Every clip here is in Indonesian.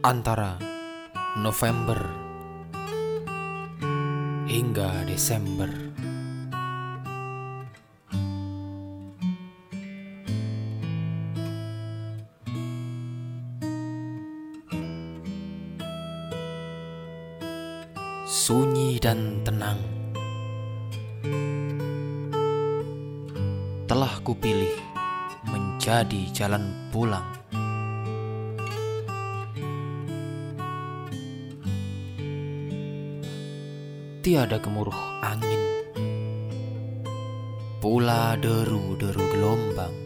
antara November hingga Desember. Sunyi dan tenang telah kupilih menjadi jalan pulang. Tiada gemuruh angin, pula deru-deru gelombang.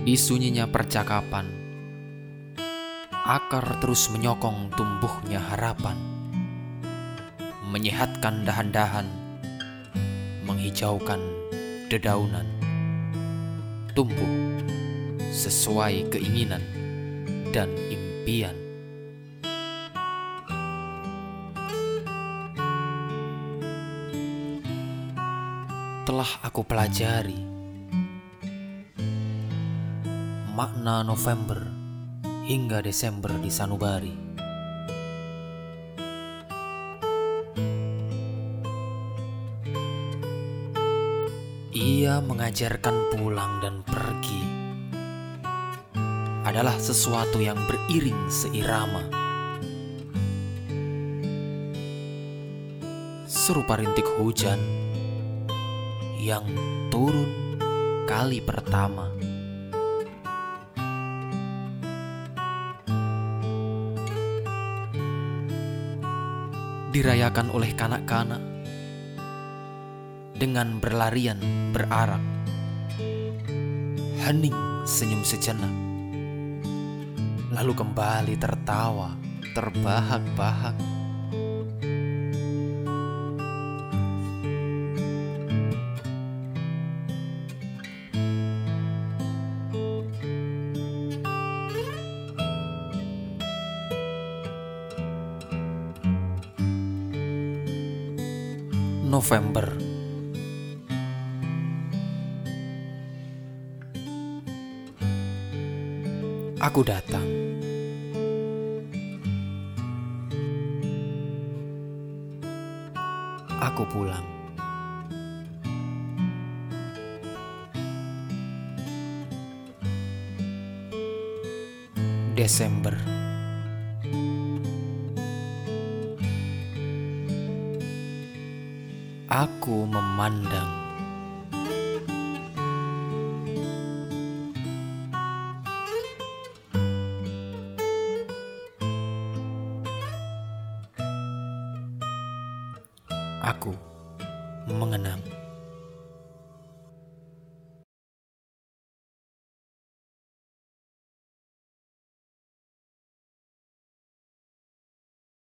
Di sunyinya percakapan, akar terus menyokong tumbuhnya harapan, menyehatkan dahan-dahan, menghijaukan dedaunan, tumbuh sesuai keinginan dan impian. Telah aku pelajari makna November hingga Desember di Sanubari. Ia mengajarkan pulang dan pergi adalah sesuatu yang beriring seirama. Serupa rintik hujan yang turun kali pertama. Dirayakan oleh kanak-kanak dengan berlarian berarak. Hening senyum sejenak lalu kembali tertawa, terbahak-bahak. November Aku datang. Aku pulang. Desember. Aku memandang Aku mengenang